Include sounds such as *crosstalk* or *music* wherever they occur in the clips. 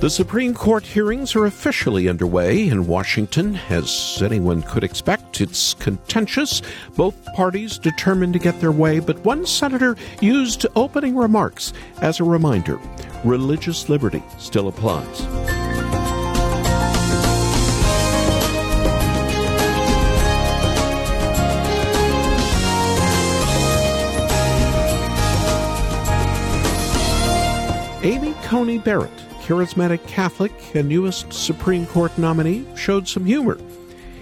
The Supreme Court hearings are officially underway in Washington. As anyone could expect, it's contentious. Both parties determined to get their way, but one senator used opening remarks as a reminder religious liberty still applies. Amy Coney Barrett charismatic Catholic and newest Supreme Court nominee, showed some humor.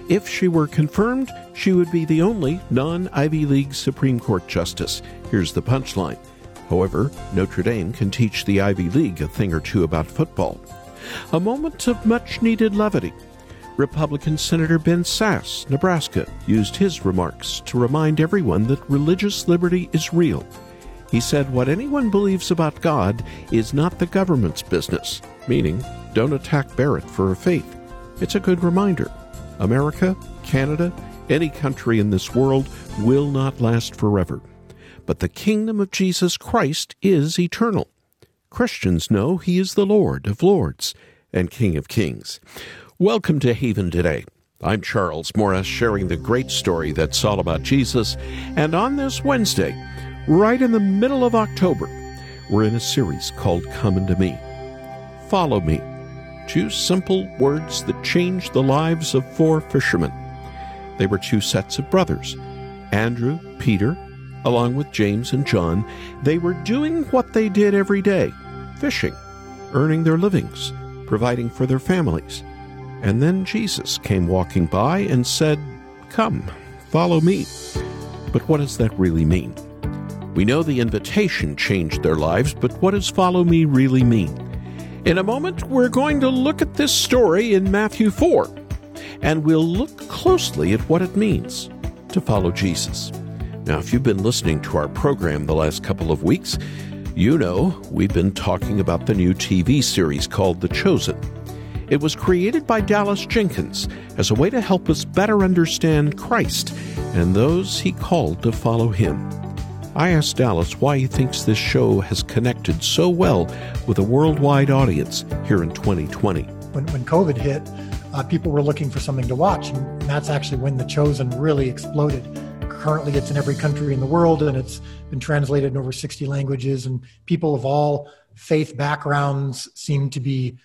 If she were confirmed, she would be the only non Ivy League Supreme Court justice. Here's the punchline. However, Notre Dame can teach the Ivy League a thing or two about football. A moment of much needed levity. Republican Senator Ben Sasse, Nebraska, used his remarks to remind everyone that religious liberty is real he said, What anyone believes about God is not the government's business, meaning, don't attack Barrett for her faith. It's a good reminder. America, Canada, any country in this world will not last forever. But the kingdom of Jesus Christ is eternal. Christians know he is the Lord of lords and King of kings. Welcome to Haven today. I'm Charles Morris, sharing the great story that's all about Jesus. And on this Wednesday, right in the middle of October, we're in a series called Come Unto Me. Follow me. Two simple words that changed the lives of four fishermen. They were two sets of brothers Andrew, Peter, along with James and John. They were doing what they did every day fishing, earning their livings, providing for their families. And then Jesus came walking by and said, Come, follow me. But what does that really mean? We know the invitation changed their lives, but what does follow me really mean? In a moment, we're going to look at this story in Matthew 4, and we'll look closely at what it means to follow Jesus. Now, if you've been listening to our program the last couple of weeks, you know we've been talking about the new TV series called The Chosen. It was created by Dallas Jenkins as a way to help us better understand Christ and those he called to follow him. I asked Dallas why he thinks this show has connected so well with a worldwide audience here in 2020. When, when COVID hit, uh, people were looking for something to watch, and that's actually when The Chosen really exploded. Currently, it's in every country in the world, and it's been translated in over 60 languages, and people of all faith backgrounds seem to be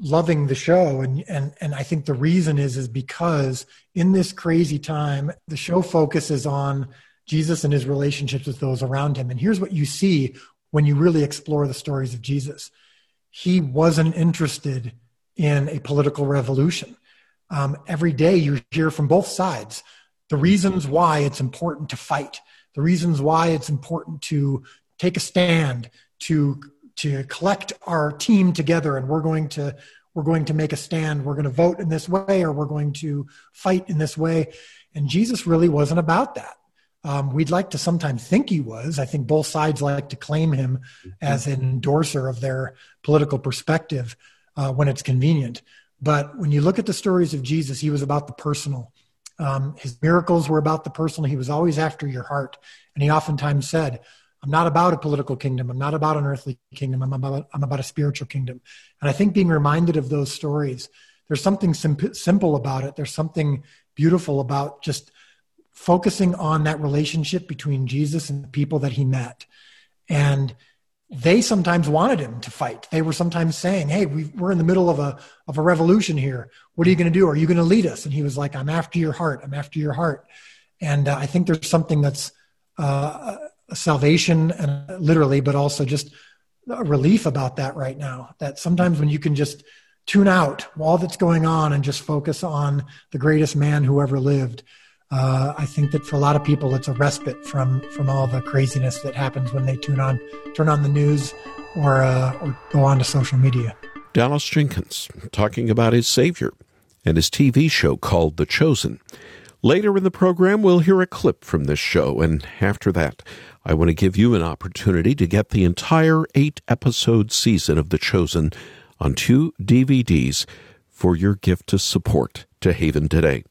loving the show and and and I think the reason is is because in this crazy time the show focuses on Jesus and his relationships with those around him. And here's what you see when you really explore the stories of Jesus he wasn't interested in a political revolution. Um, every day you hear from both sides the reasons why it's important to fight, the reasons why it's important to take a stand, to to collect our team together, and we're going to we're going to make a stand. We're going to vote in this way, or we're going to fight in this way. And Jesus really wasn't about that. Um, we'd like to sometimes think he was. I think both sides like to claim him as an endorser of their political perspective uh, when it's convenient. But when you look at the stories of Jesus, he was about the personal. Um, his miracles were about the personal. He was always after your heart. And he oftentimes said, I'm not about a political kingdom. I'm not about an earthly kingdom. I'm about, I'm about a spiritual kingdom. And I think being reminded of those stories, there's something sim- simple about it. There's something beautiful about just focusing on that relationship between Jesus and the people that he met. And they sometimes wanted him to fight. They were sometimes saying, Hey, we are in the middle of a, of a revolution here. What are you going to do? Are you going to lead us? And he was like, I'm after your heart. I'm after your heart. And uh, I think there's something that's uh, salvation and literally, but also just a relief about that right now. That sometimes when you can just tune out all that's going on and just focus on the greatest man who ever lived, uh, I think that for a lot of people, it's a respite from from all the craziness that happens when they tune on turn on the news or uh, or go on to social media. Dallas Jenkins talking about his Savior and his TV show called The Chosen. Later in the program, we'll hear a clip from this show, and after that, I want to give you an opportunity to get the entire eight episode season of The Chosen on two DVDs for your gift to support to Haven Today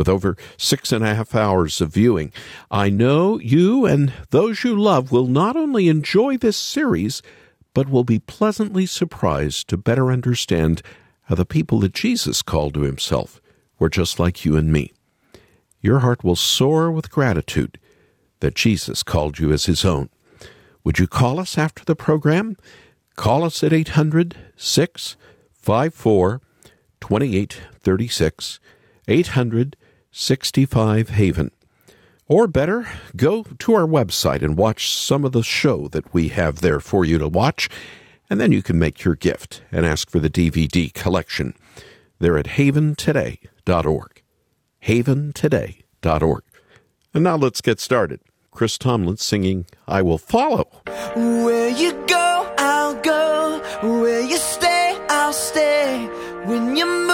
with over six and a half hours of viewing. I know you and those you love will not only enjoy this series, but will be pleasantly surprised to better understand how the people that Jesus called to himself were just like you and me. Your heart will soar with gratitude that Jesus called you as his own. Would you call us after the program? Call us at 800 654 2836, 800 65 Haven. Or better, go to our website and watch some of the show that we have there for you to watch, and then you can make your gift and ask for the DVD collection. They're at haventoday.org. Haventoday.org. And now let's get started. Chris Tomlin singing I Will Follow. Where you go, I'll go. Where you stay, I'll stay. When you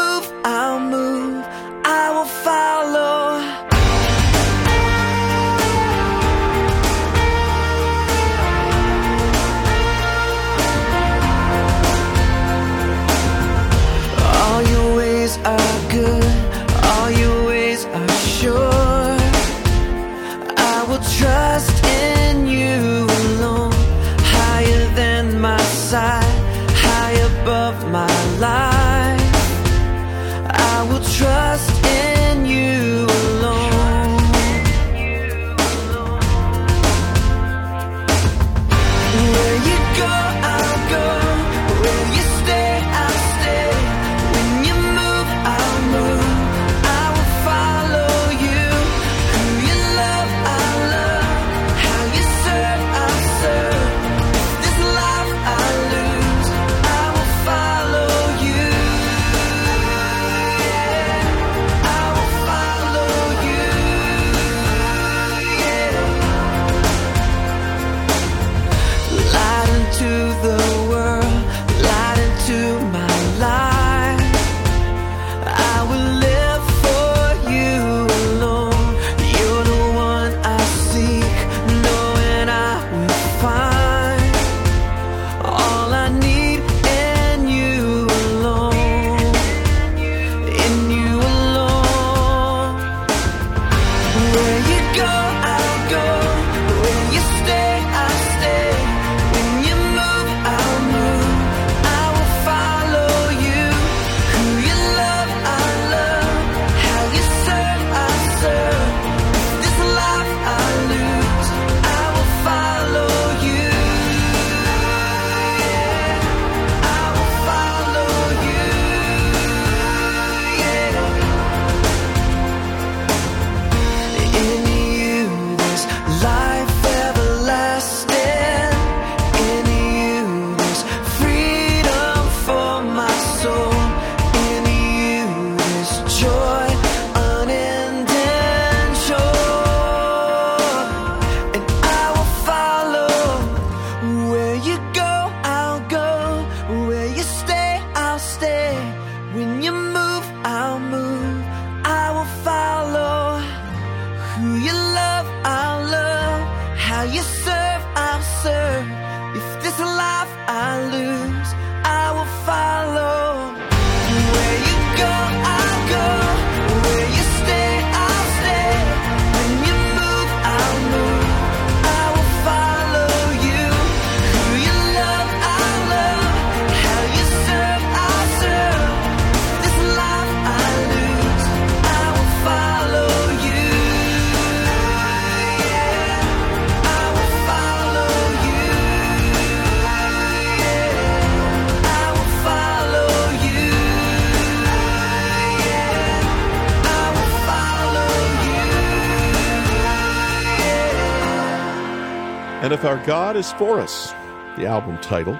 And if our God is for us, the album title,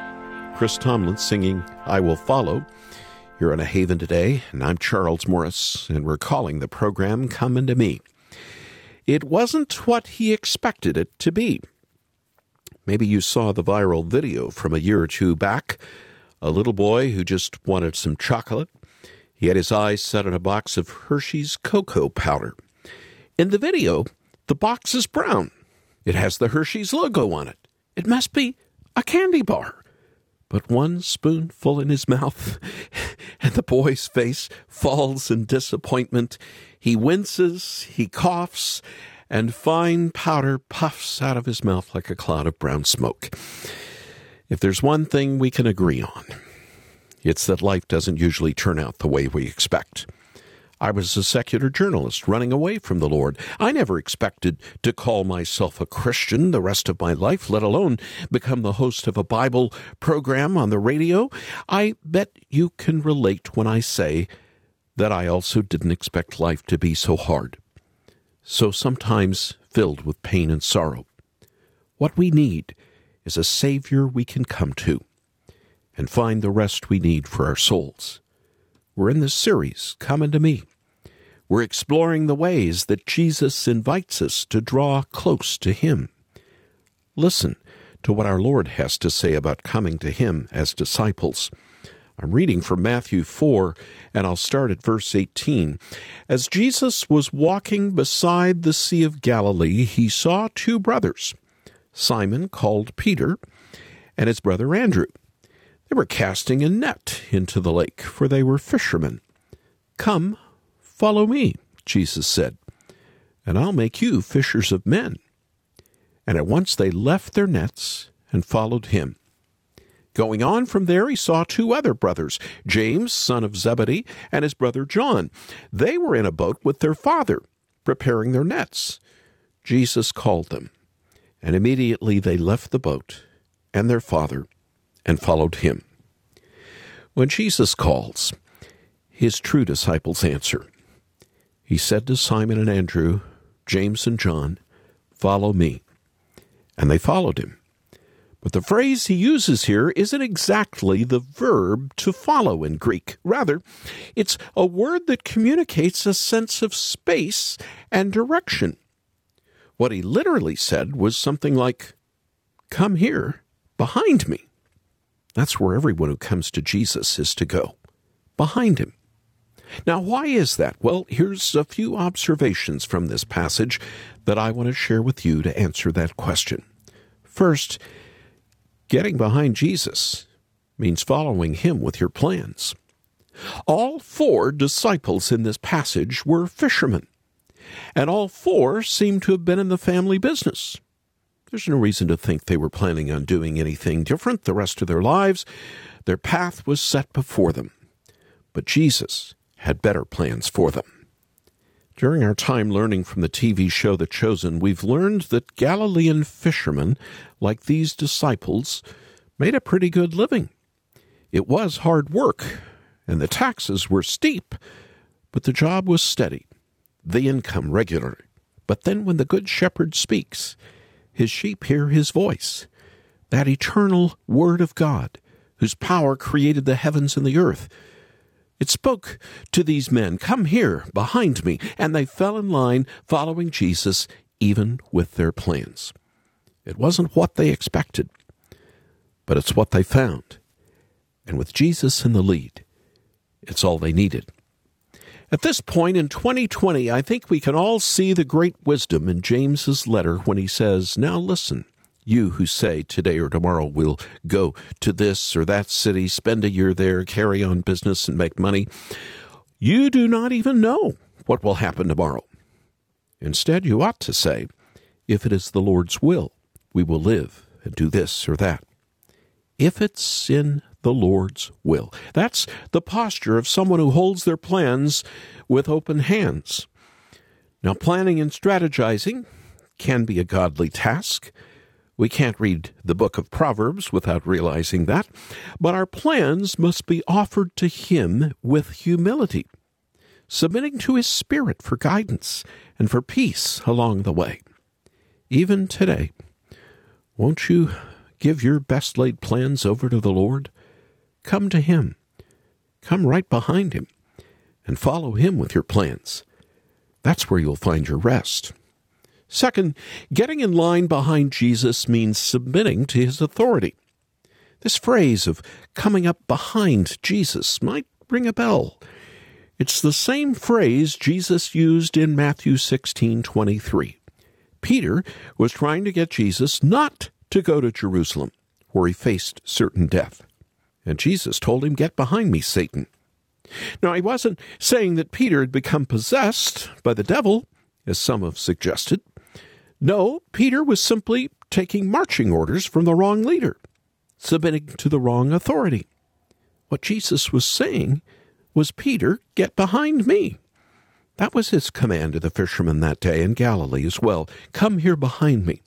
Chris Tomlin singing I Will Follow. You're in a haven today, and I'm Charles Morris, and we're calling the program Coming to Me. It wasn't what he expected it to be. Maybe you saw the viral video from a year or two back. A little boy who just wanted some chocolate. He had his eyes set on a box of Hershey's cocoa powder. In the video, the box is brown. It has the Hershey's logo on it. It must be a candy bar. But one spoonful in his mouth, *laughs* and the boy's face falls in disappointment. He winces, he coughs, and fine powder puffs out of his mouth like a cloud of brown smoke. If there's one thing we can agree on, it's that life doesn't usually turn out the way we expect. I was a secular journalist running away from the Lord. I never expected to call myself a Christian the rest of my life, let alone become the host of a Bible program on the radio. I bet you can relate when I say that I also didn't expect life to be so hard, so sometimes filled with pain and sorrow. What we need is a Savior we can come to and find the rest we need for our souls. We're in this series, Come Unto Me. We're exploring the ways that Jesus invites us to draw close to Him. Listen to what our Lord has to say about coming to Him as disciples. I'm reading from Matthew 4, and I'll start at verse 18. As Jesus was walking beside the Sea of Galilee, he saw two brothers, Simon called Peter, and his brother Andrew. They were casting a net into the lake, for they were fishermen. Come, follow me, Jesus said, and I'll make you fishers of men. And at once they left their nets and followed him. Going on from there, he saw two other brothers, James, son of Zebedee, and his brother John. They were in a boat with their father, preparing their nets. Jesus called them. And immediately they left the boat and their father and followed him. When Jesus calls, his true disciples answer. He said to Simon and Andrew, James and John, Follow me. And they followed him. But the phrase he uses here isn't exactly the verb to follow in Greek. Rather, it's a word that communicates a sense of space and direction. What he literally said was something like, Come here, behind me. That's where everyone who comes to Jesus is to go, behind him. Now, why is that? Well, here's a few observations from this passage that I want to share with you to answer that question. First, getting behind Jesus means following him with your plans. All four disciples in this passage were fishermen and all four seem to have been in the family business. There's no reason to think they were planning on doing anything different the rest of their lives. Their path was set before them. But Jesus had better plans for them. During our time learning from the TV show The Chosen, we've learned that Galilean fishermen, like these disciples, made a pretty good living. It was hard work, and the taxes were steep, but the job was steady the income regular. But then when the Good Shepherd speaks, his sheep hear his voice, that eternal Word of God, whose power created the heavens and the earth. It spoke to these men, Come here, behind me, and they fell in line following Jesus, even with their plans. It wasn't what they expected, but it's what they found. And with Jesus in the lead, it's all they needed. At this point in 2020, I think we can all see the great wisdom in James's letter when he says, Now listen, you who say today or tomorrow we'll go to this or that city, spend a year there, carry on business, and make money. You do not even know what will happen tomorrow. Instead, you ought to say, If it is the Lord's will, we will live and do this or that. If it's in the Lord's will. That's the posture of someone who holds their plans with open hands. Now, planning and strategizing can be a godly task. We can't read the book of Proverbs without realizing that, but our plans must be offered to Him with humility, submitting to His Spirit for guidance and for peace along the way. Even today, won't you give your best laid plans over to the Lord? Come to Him. Come right behind Him and follow Him with your plans. That's where you'll find your rest. Second, getting in line behind Jesus means submitting to His authority. This phrase of coming up behind Jesus might ring a bell. It's the same phrase Jesus used in Matthew 16:23. Peter was trying to get Jesus not to go to Jerusalem, where he faced certain death. And Jesus told him, Get behind me, Satan. Now, he wasn't saying that Peter had become possessed by the devil, as some have suggested. No, Peter was simply taking marching orders from the wrong leader. submitting to the wrong authority. What Jesus was saying was, Peter, get behind me. That was his command to the fishermen that day in Galilee as well. Come here behind me.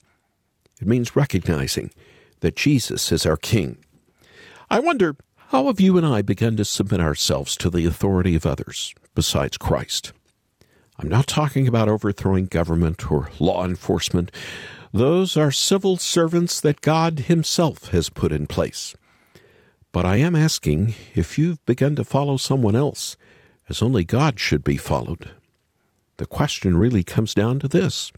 It means recognizing that Jesus is our King. I wonder, how have you and I begun to submit ourselves to the authority of others besides Christ? I'm not talking about overthrowing government or law enforcement. Those are civil servants that God Himself has put in place. But I am asking if you've begun to follow someone else as only God should be followed. The question really comes down to this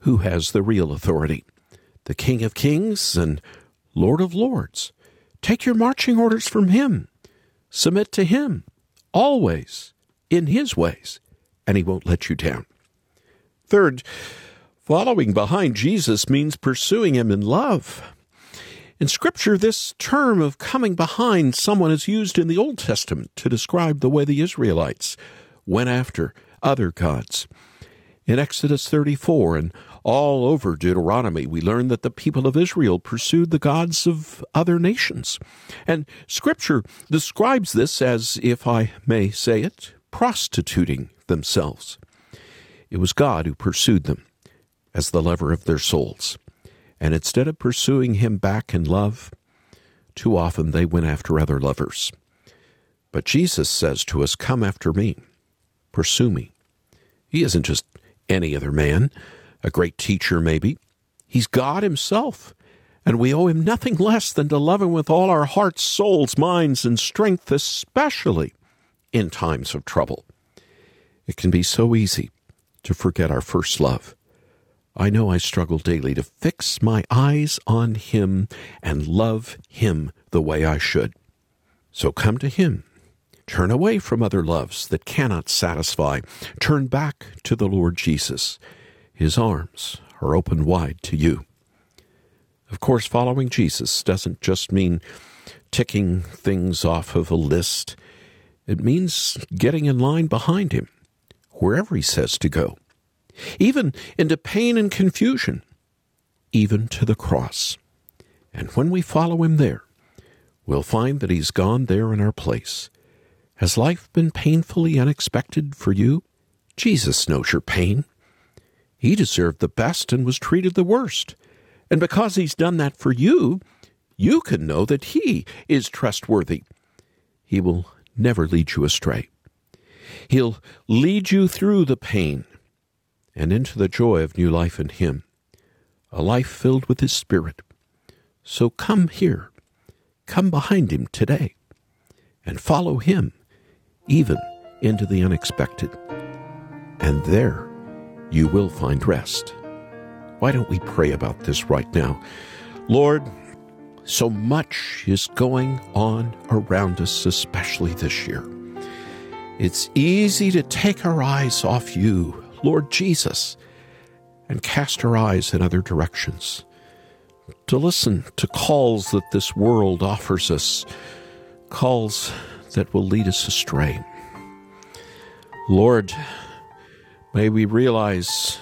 Who has the real authority? The King of Kings and Lord of Lords. Take your marching orders from Him. Submit to Him, always, in His ways, and He won't let you down. Third, following behind Jesus means pursuing Him in love. In Scripture, this term of coming behind someone is used in the Old Testament to describe the way the Israelites went after other gods. In Exodus 34 and all over Deuteronomy, we learn that the people of Israel pursued the gods of other nations. And Scripture describes this as, if I may say it, prostituting themselves. It was God who pursued them as the lover of their souls. And instead of pursuing him back in love, too often they went after other lovers. But Jesus says to us, Come after me, pursue me. He isn't just any other man, a great teacher maybe. He's God Himself, and we owe Him nothing *laughs* less than to love Him with all our hearts, souls, minds, and strength, especially in times of trouble. It can be so easy to forget our first love. I know I struggle daily to fix my eyes on Him and love Him the way I should. So come to Him. Turn away from other loves that cannot satisfy. Turn back to the Lord Jesus. His arms are open wide to you. Of course, following Jesus doesn't just mean ticking things off of a list. It means getting in line behind Him, wherever He says to go even into pain and confusion, even to the cross. And when we follow him there, we'll find that he's gone there in our place. Has life been painfully unexpected for you? Jesus knows your pain. He deserved the best and was treated the worst. And because he's done that for you, you can know that he is trustworthy. He will never lead you astray. He'll lead you through the pain and into the joy of new life in Him, a life filled with His Spirit. So come here, come behind Him today, and follow Him even into the unexpected. And there you will find rest. Why don't we pray about this right now? Lord, so much is going on around us, especially this year. It's easy to take our eyes off you Lord Jesus, and cast our eyes in other directions, to listen to calls that this world offers us, calls that will lead us astray. Lord, may we realize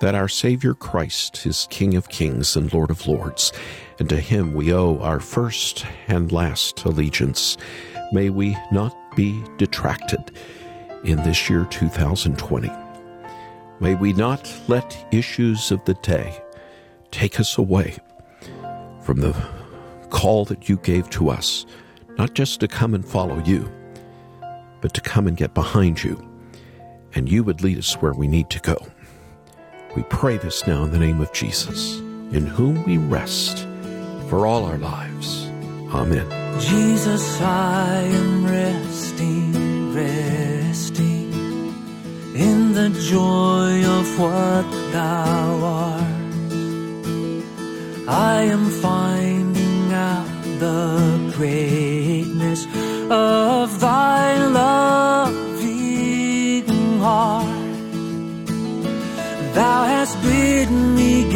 that our Savior Christ is King of kings and Lord of lords, and to him we owe our first and last allegiance. May we not be detracted in this year 2020. May we not let issues of the day take us away from the call that you gave to us, not just to come and follow you, but to come and get behind you, and you would lead us where we need to go. We pray this now in the name of Jesus, in whom we rest for all our lives. Amen. Jesus, I am resting, resting in the joy of what thou art. I am finding out the greatness of thy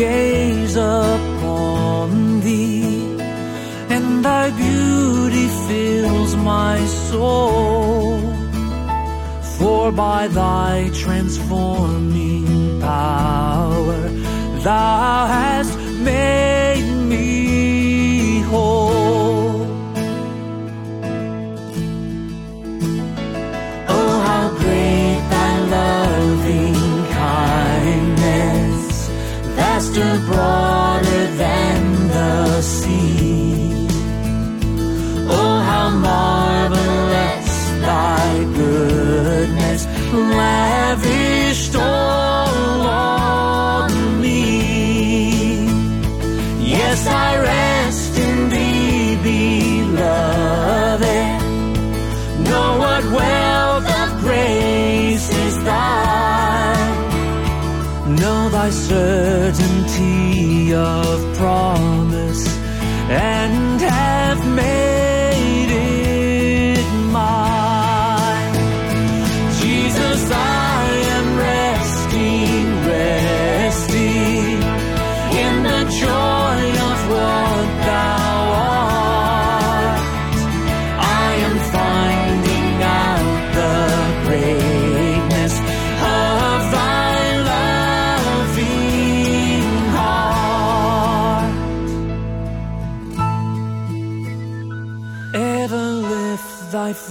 gaze upon thee, and thy beauty fills my soul. For by thy transforming power thou hast made Bro. Of promise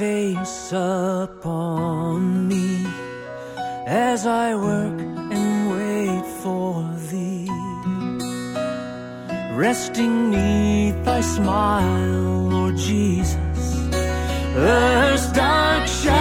face upon me as I work and wait for thee resting neath thy smile, Lord Jesus. Earth's dark shadows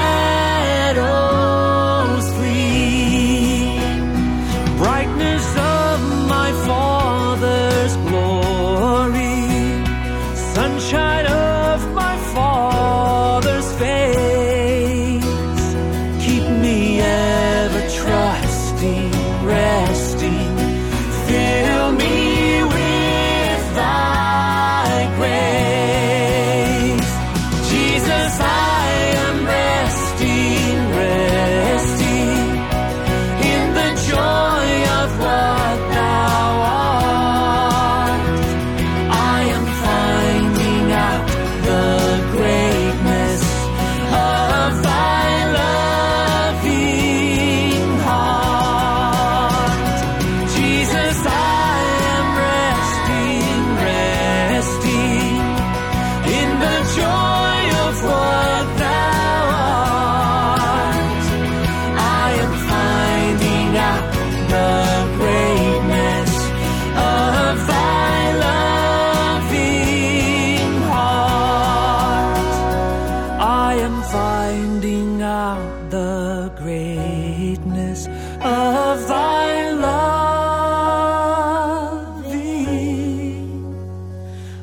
finding out the greatness of thy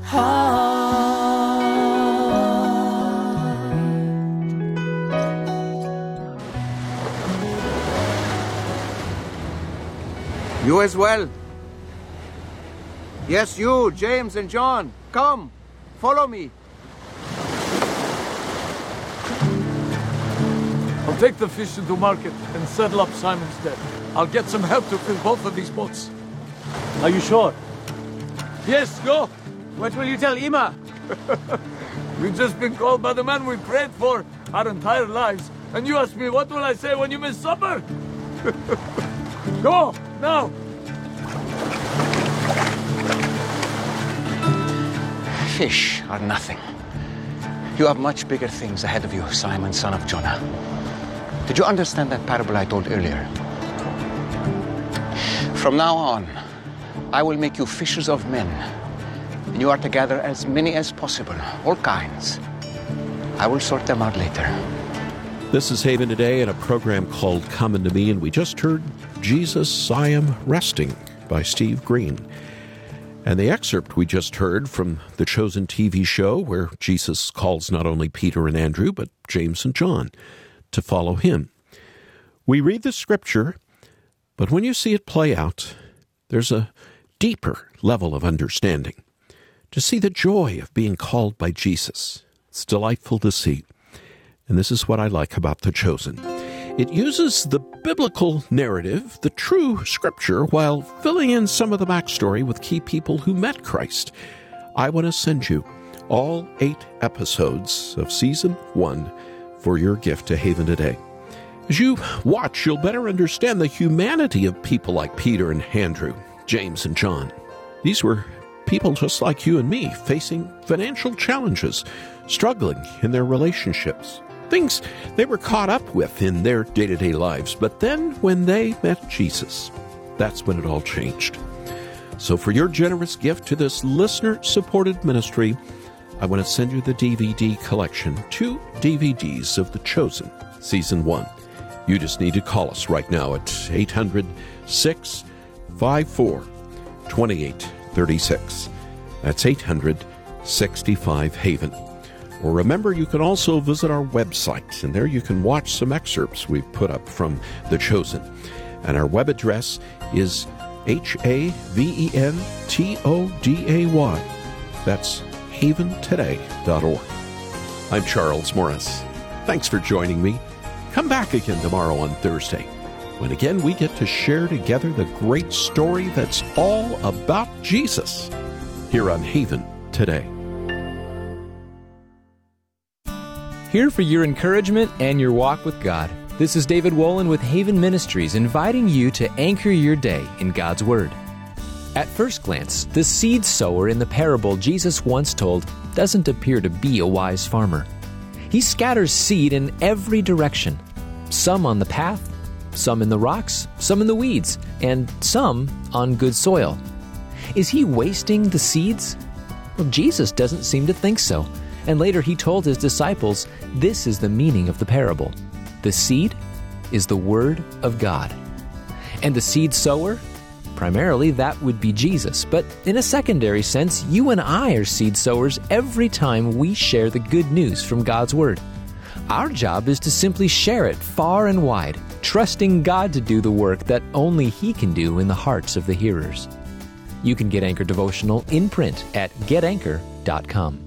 heart. You as well. Yes, you, James and John. Come, follow me. I'll take the fish into market and settle up Simon's debt. I'll get some help to fill both of these boats. Are you sure? Yes, go. What will you tell Ima? *laughs* We've just been called by the man we prayed for our entire lives. And you ask me, what will I say when you miss supper? *laughs* go, now. Fish are nothing. You have much bigger things ahead of you, Simon, son of Jonah. Did you understand that parable I told earlier? From now on, I will make you fishers of men, and you are to gather as many as possible, all kinds. I will sort them out later. This is Haven Today in a program called Come Unto Me, and we just heard Jesus, I Am Resting by Steve Green. And the excerpt we just heard from the Chosen TV show, where Jesus calls not only Peter and Andrew, but James and John to follow him. We read the scripture, but when you see it play out, there's a deeper level of understanding. To see the joy of being called by Jesus, it's delightful to see. And this is what I like about The Chosen. It uses the biblical narrative, the true scripture, while filling in some of the backstory with key people who met Christ. I want to send you all eight episodes of season one for your gift to Haven today. As you watch, you'll better understand the humanity of people like Peter and Andrew, James and John. These were people just like you and me, facing financial challenges, struggling in their relationships, things they were caught up with in their day to day lives. But then when they met Jesus, that's when it all changed. So, for your generous gift to this listener supported ministry, I want to send you the DVD collection, two DVDs of The Chosen, Season 1. You just need to call us right now at 800 654 2836. That's 800 65 Haven. Or remember, you can also visit our website, and there you can watch some excerpts we've put up from The Chosen. And our web address is H A V E N T O D A Y. That's haventoday.org. I'm Charles Morris. Thanks for joining me. Come back again tomorrow on Thursday when again we get to share together the great story that's all about Jesus here on Haven today. Here for your encouragement and your walk with God. This is David Wolin with Haven Ministries inviting you to anchor your day in God's Word. At first glance, the seed sower in the parable Jesus once told doesn't appear to be a wise farmer. He scatters seed in every direction, some on the path, some in the rocks, some in the weeds, and some on good soil. Is he wasting the seeds? Well, Jesus doesn't seem to think so. And later he told his disciples, This is the meaning of the parable. The seed is the Word of God. And the seed sower? Primarily, that would be Jesus. But in a secondary sense, you and I are seed sowers every time we share the good news from God's Word. Our job is to simply share it far and wide, trusting God to do the work that only He can do in the hearts of the hearers. You can get Anchor Devotional in print at getanchor.com.